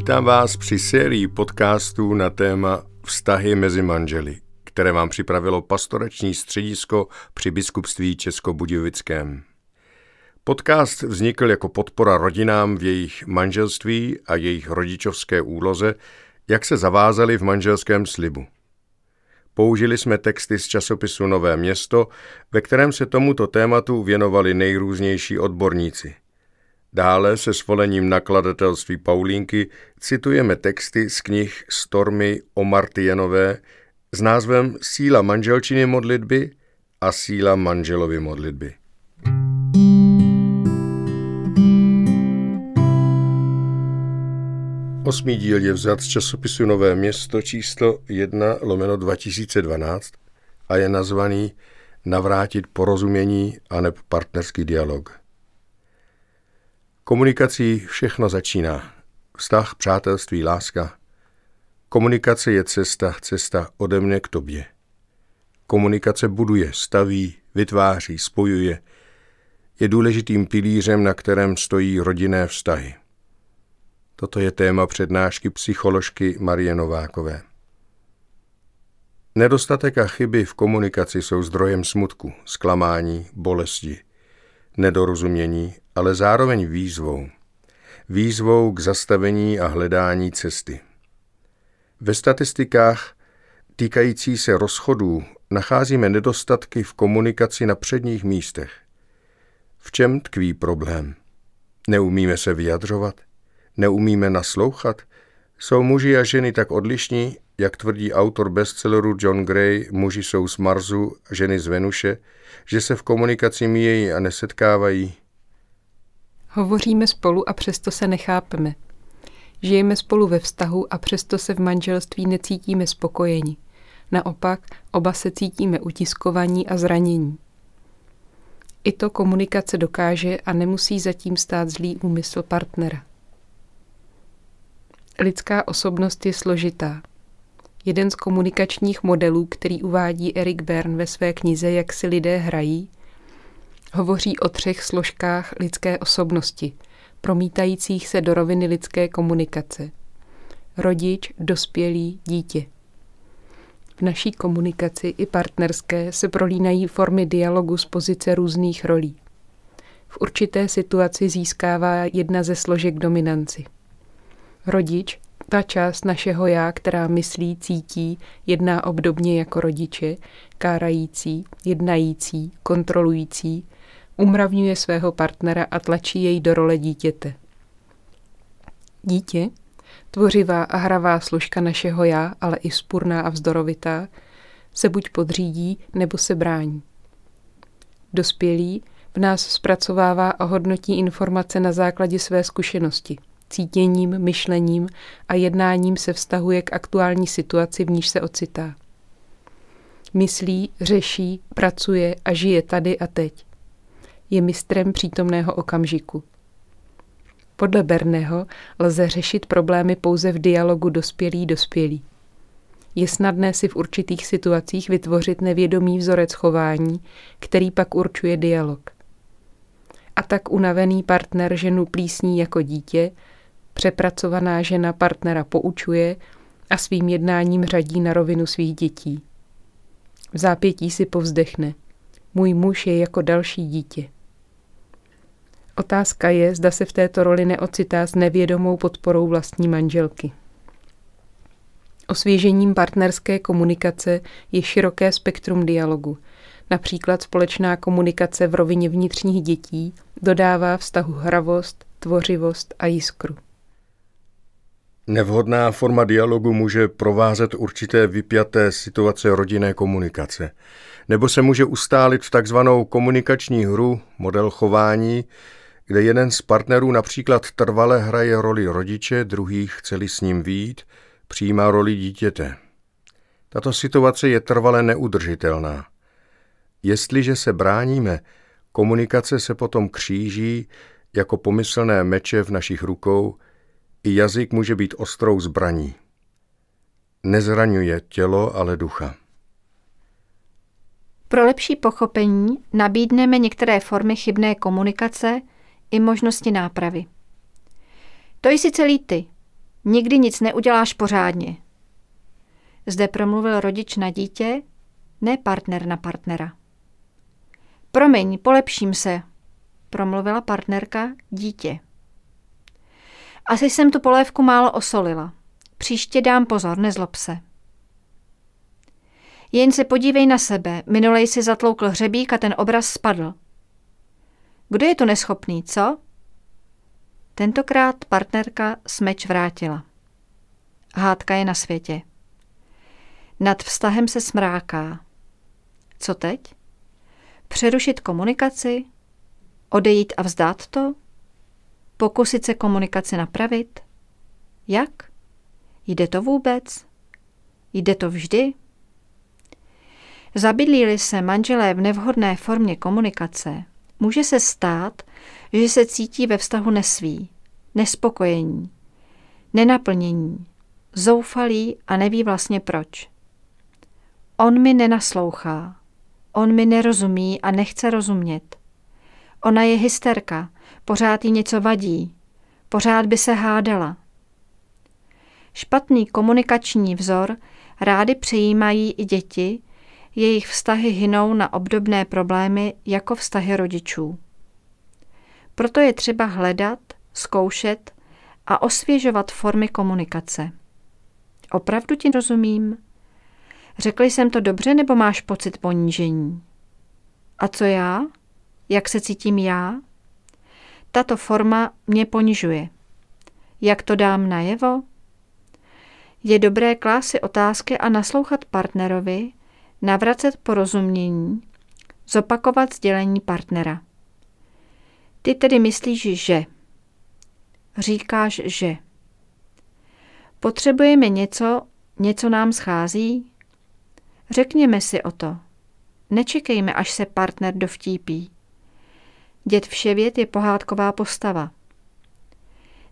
Vítám vás při sérii podcastů na téma Vztahy mezi manželi, které vám připravilo pastorační středisko při biskupství Českobudějovickém. Podcast vznikl jako podpora rodinám v jejich manželství a jejich rodičovské úloze, jak se zavázali v manželském slibu. Použili jsme texty z časopisu Nové město, ve kterém se tomuto tématu věnovali nejrůznější odborníci – Dále se svolením nakladatelství Paulínky citujeme texty z knih Stormy o Martienové s názvem Síla manželčiny modlitby a Síla manželovy modlitby. Osmý díl je vzat z časopisu Nové město číslo 1 lomeno 2012 a je nazvaný Navrátit porozumění a neb partnerský dialog. Komunikací všechno začíná. Vztah, přátelství, láska. Komunikace je cesta, cesta ode mne k tobě. Komunikace buduje, staví, vytváří, spojuje. Je důležitým pilířem, na kterém stojí rodinné vztahy. Toto je téma přednášky psycholožky Marie Novákové. Nedostatek a chyby v komunikaci jsou zdrojem smutku, zklamání, bolesti, nedorozumění ale zároveň výzvou. Výzvou k zastavení a hledání cesty. Ve statistikách týkající se rozchodů nacházíme nedostatky v komunikaci na předních místech. V čem tkví problém? Neumíme se vyjadřovat? Neumíme naslouchat? Jsou muži a ženy tak odlišní, jak tvrdí autor bestselleru John Gray Muži jsou z Marsu, ženy z Venuše, že se v komunikaci míjejí a nesetkávají? Hovoříme spolu a přesto se nechápeme. Žijeme spolu ve vztahu a přesto se v manželství necítíme spokojeni. Naopak, oba se cítíme utiskovaní a zranění. I to komunikace dokáže a nemusí zatím stát zlý úmysl partnera. Lidská osobnost je složitá. Jeden z komunikačních modelů, který uvádí Erik Bern ve své knize Jak si lidé hrají, Hovoří o třech složkách lidské osobnosti, promítajících se do roviny lidské komunikace. Rodič, dospělý, dítě. V naší komunikaci i partnerské se prolínají formy dialogu z pozice různých rolí. V určité situaci získává jedna ze složek dominanci. Rodič, ta část našeho já, která myslí, cítí, jedná obdobně jako rodiče, kárající, jednající, kontrolující, umravňuje svého partnera a tlačí jej do role dítěte. Dítě, tvořivá a hravá složka našeho já, ale i spurná a vzdorovitá, se buď podřídí, nebo se brání. Dospělý v nás zpracovává a hodnotí informace na základě své zkušenosti, cítěním, myšlením a jednáním se vztahuje k aktuální situaci, v níž se ocitá. Myslí, řeší, pracuje a žije tady a teď je mistrem přítomného okamžiku. Podle Berného lze řešit problémy pouze v dialogu dospělý-dospělý. Je snadné si v určitých situacích vytvořit nevědomý vzorec chování, který pak určuje dialog. A tak unavený partner ženu plísní jako dítě, přepracovaná žena partnera poučuje a svým jednáním řadí na rovinu svých dětí. V zápětí si povzdechne. Můj muž je jako další dítě. Otázka je, zda se v této roli neocitá s nevědomou podporou vlastní manželky. Osvěžením partnerské komunikace je široké spektrum dialogu. Například společná komunikace v rovině vnitřních dětí dodává vztahu hravost, tvořivost a jiskru. Nevhodná forma dialogu může provázet určité vypjaté situace rodinné komunikace, nebo se může ustálit v takzvanou komunikační hru, model chování, kde jeden z partnerů například trvale hraje roli rodiče, druhý chce s ním výjít, přijímá roli dítěte. Tato situace je trvale neudržitelná. Jestliže se bráníme, komunikace se potom kříží jako pomyslné meče v našich rukou, i jazyk může být ostrou zbraní. Nezraňuje tělo, ale ducha. Pro lepší pochopení nabídneme některé formy chybné komunikace, i možnosti nápravy. To jsi celý ty. Nikdy nic neuděláš pořádně. Zde promluvil rodič na dítě, ne partner na partnera. Promiň, polepším se, promluvila partnerka dítě. Asi jsem tu polévku málo osolila. Příště dám pozor, nezlob se. Jen se podívej na sebe, minulej si zatloukl hřebík a ten obraz spadl. Kdo je tu neschopný, co? Tentokrát partnerka smeč vrátila. Hádka je na světě. Nad vztahem se smráká. Co teď? Přerušit komunikaci? Odejít a vzdát to? Pokusit se komunikaci napravit? Jak? Jde to vůbec? Jde to vždy? Zabydlí se manželé v nevhodné formě komunikace, může se stát, že se cítí ve vztahu nesví, nespokojení, nenaplnění, zoufalý a neví vlastně proč. On mi nenaslouchá, on mi nerozumí a nechce rozumět. Ona je hysterka, pořád jí něco vadí, pořád by se hádala. Špatný komunikační vzor rády přijímají i děti, jejich vztahy hynou na obdobné problémy jako vztahy rodičů. Proto je třeba hledat, zkoušet a osvěžovat formy komunikace. Opravdu ti rozumím? Řekl jsem to dobře nebo máš pocit ponížení? A co já? Jak se cítím já? Tato forma mě ponižuje. Jak to dám najevo? Je dobré klásy otázky a naslouchat partnerovi, navracet porozumění, zopakovat sdělení partnera. Ty tedy myslíš, že. Říkáš, že. Potřebujeme něco, něco nám schází? Řekněme si o to. Nečekejme, až se partner dovtípí. Dět Vševět je pohádková postava.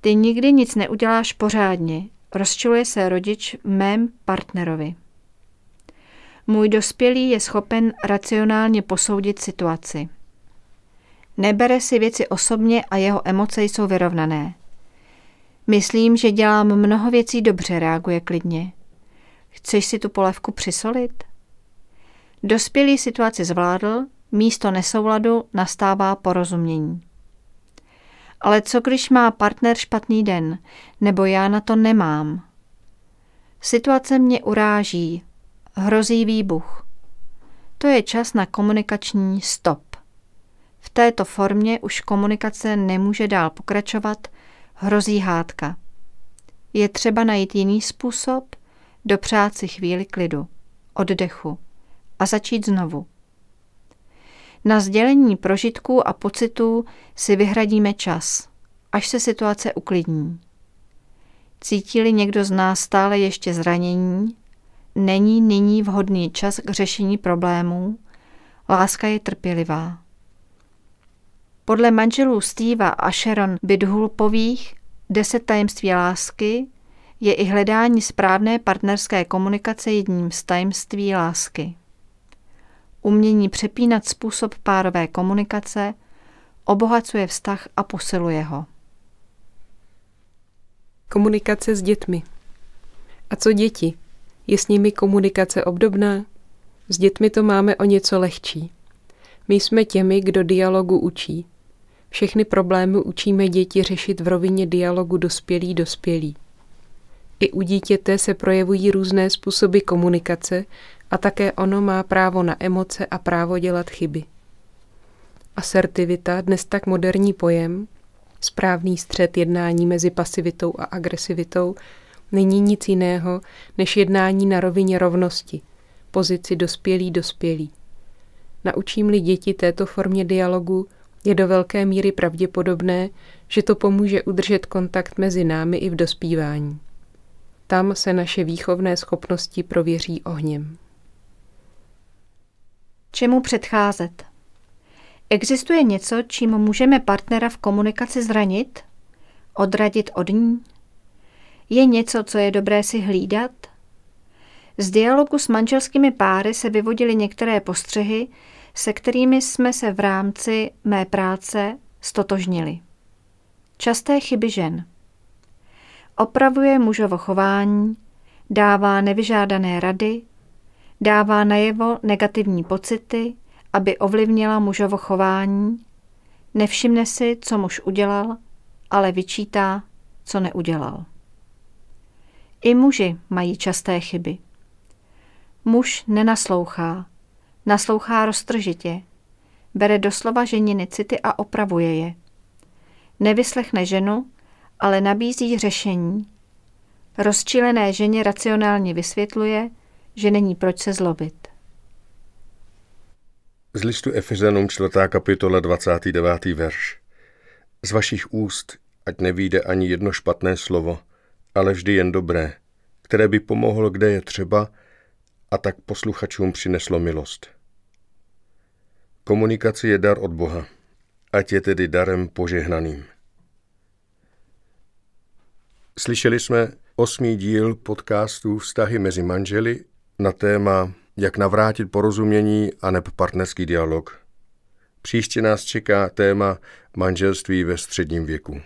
Ty nikdy nic neuděláš pořádně, rozčiluje se rodič mém partnerovi. Můj dospělý je schopen racionálně posoudit situaci. Nebere si věci osobně a jeho emoce jsou vyrovnané. Myslím, že dělám mnoho věcí dobře, reaguje klidně. Chceš si tu polévku přisolit? Dospělý situaci zvládl, místo nesouladu nastává porozumění. Ale co když má partner špatný den, nebo já na to nemám? Situace mě uráží, hrozí výbuch. To je čas na komunikační stop. V této formě už komunikace nemůže dál pokračovat, hrozí hádka. Je třeba najít jiný způsob, dopřát si chvíli klidu, oddechu a začít znovu. Na sdělení prožitků a pocitů si vyhradíme čas, až se situace uklidní. Cítili někdo z nás stále ještě zranění, není nyní vhodný čas k řešení problémů, láska je trpělivá. Podle manželů Steva a Sharon Bidhulpových Deset tajemství lásky je i hledání správné partnerské komunikace jedním z tajemství lásky. Umění přepínat způsob párové komunikace obohacuje vztah a posiluje ho. Komunikace s dětmi. A co děti? Je s nimi komunikace obdobná? S dětmi to máme o něco lehčí. My jsme těmi, kdo dialogu učí. Všechny problémy učíme děti řešit v rovině dialogu dospělý-dospělý. I u dítěte se projevují různé způsoby komunikace a také ono má právo na emoce a právo dělat chyby. Asertivita, dnes tak moderní pojem, správný střed jednání mezi pasivitou a agresivitou, není nic jiného než jednání na rovině rovnosti, pozici dospělý-dospělý. Naučím-li děti této formě dialogu, je do velké míry pravděpodobné, že to pomůže udržet kontakt mezi námi i v dospívání. Tam se naše výchovné schopnosti prověří ohněm. Čemu předcházet? Existuje něco, čím můžeme partnera v komunikaci zranit? Odradit od ní? Je něco, co je dobré si hlídat? Z dialogu s manželskými páry se vyvodily některé postřehy, se kterými jsme se v rámci mé práce stotožnili. Časté chyby žen. Opravuje mužovo chování, dává nevyžádané rady, dává najevo negativní pocity, aby ovlivnila mužovo chování, nevšimne si, co muž udělal, ale vyčítá, co neudělal. I muži mají časté chyby. Muž nenaslouchá, naslouchá roztržitě, bere doslova ženiny city a opravuje je. Nevyslechne ženu, ale nabízí řešení. Rozčilené ženě racionálně vysvětluje, že není proč se zlobit. Z listu Efezanům 4. kapitola 29. verš. Z vašich úst, ať nevíde ani jedno špatné slovo, ale vždy jen dobré, které by pomohlo, kde je třeba, a tak posluchačům přineslo milost. Komunikace je dar od Boha, ať je tedy darem požehnaným. Slyšeli jsme osmý díl podcastu Vztahy mezi manželi na téma Jak navrátit porozumění a neb partnerský dialog. Příště nás čeká téma manželství ve středním věku.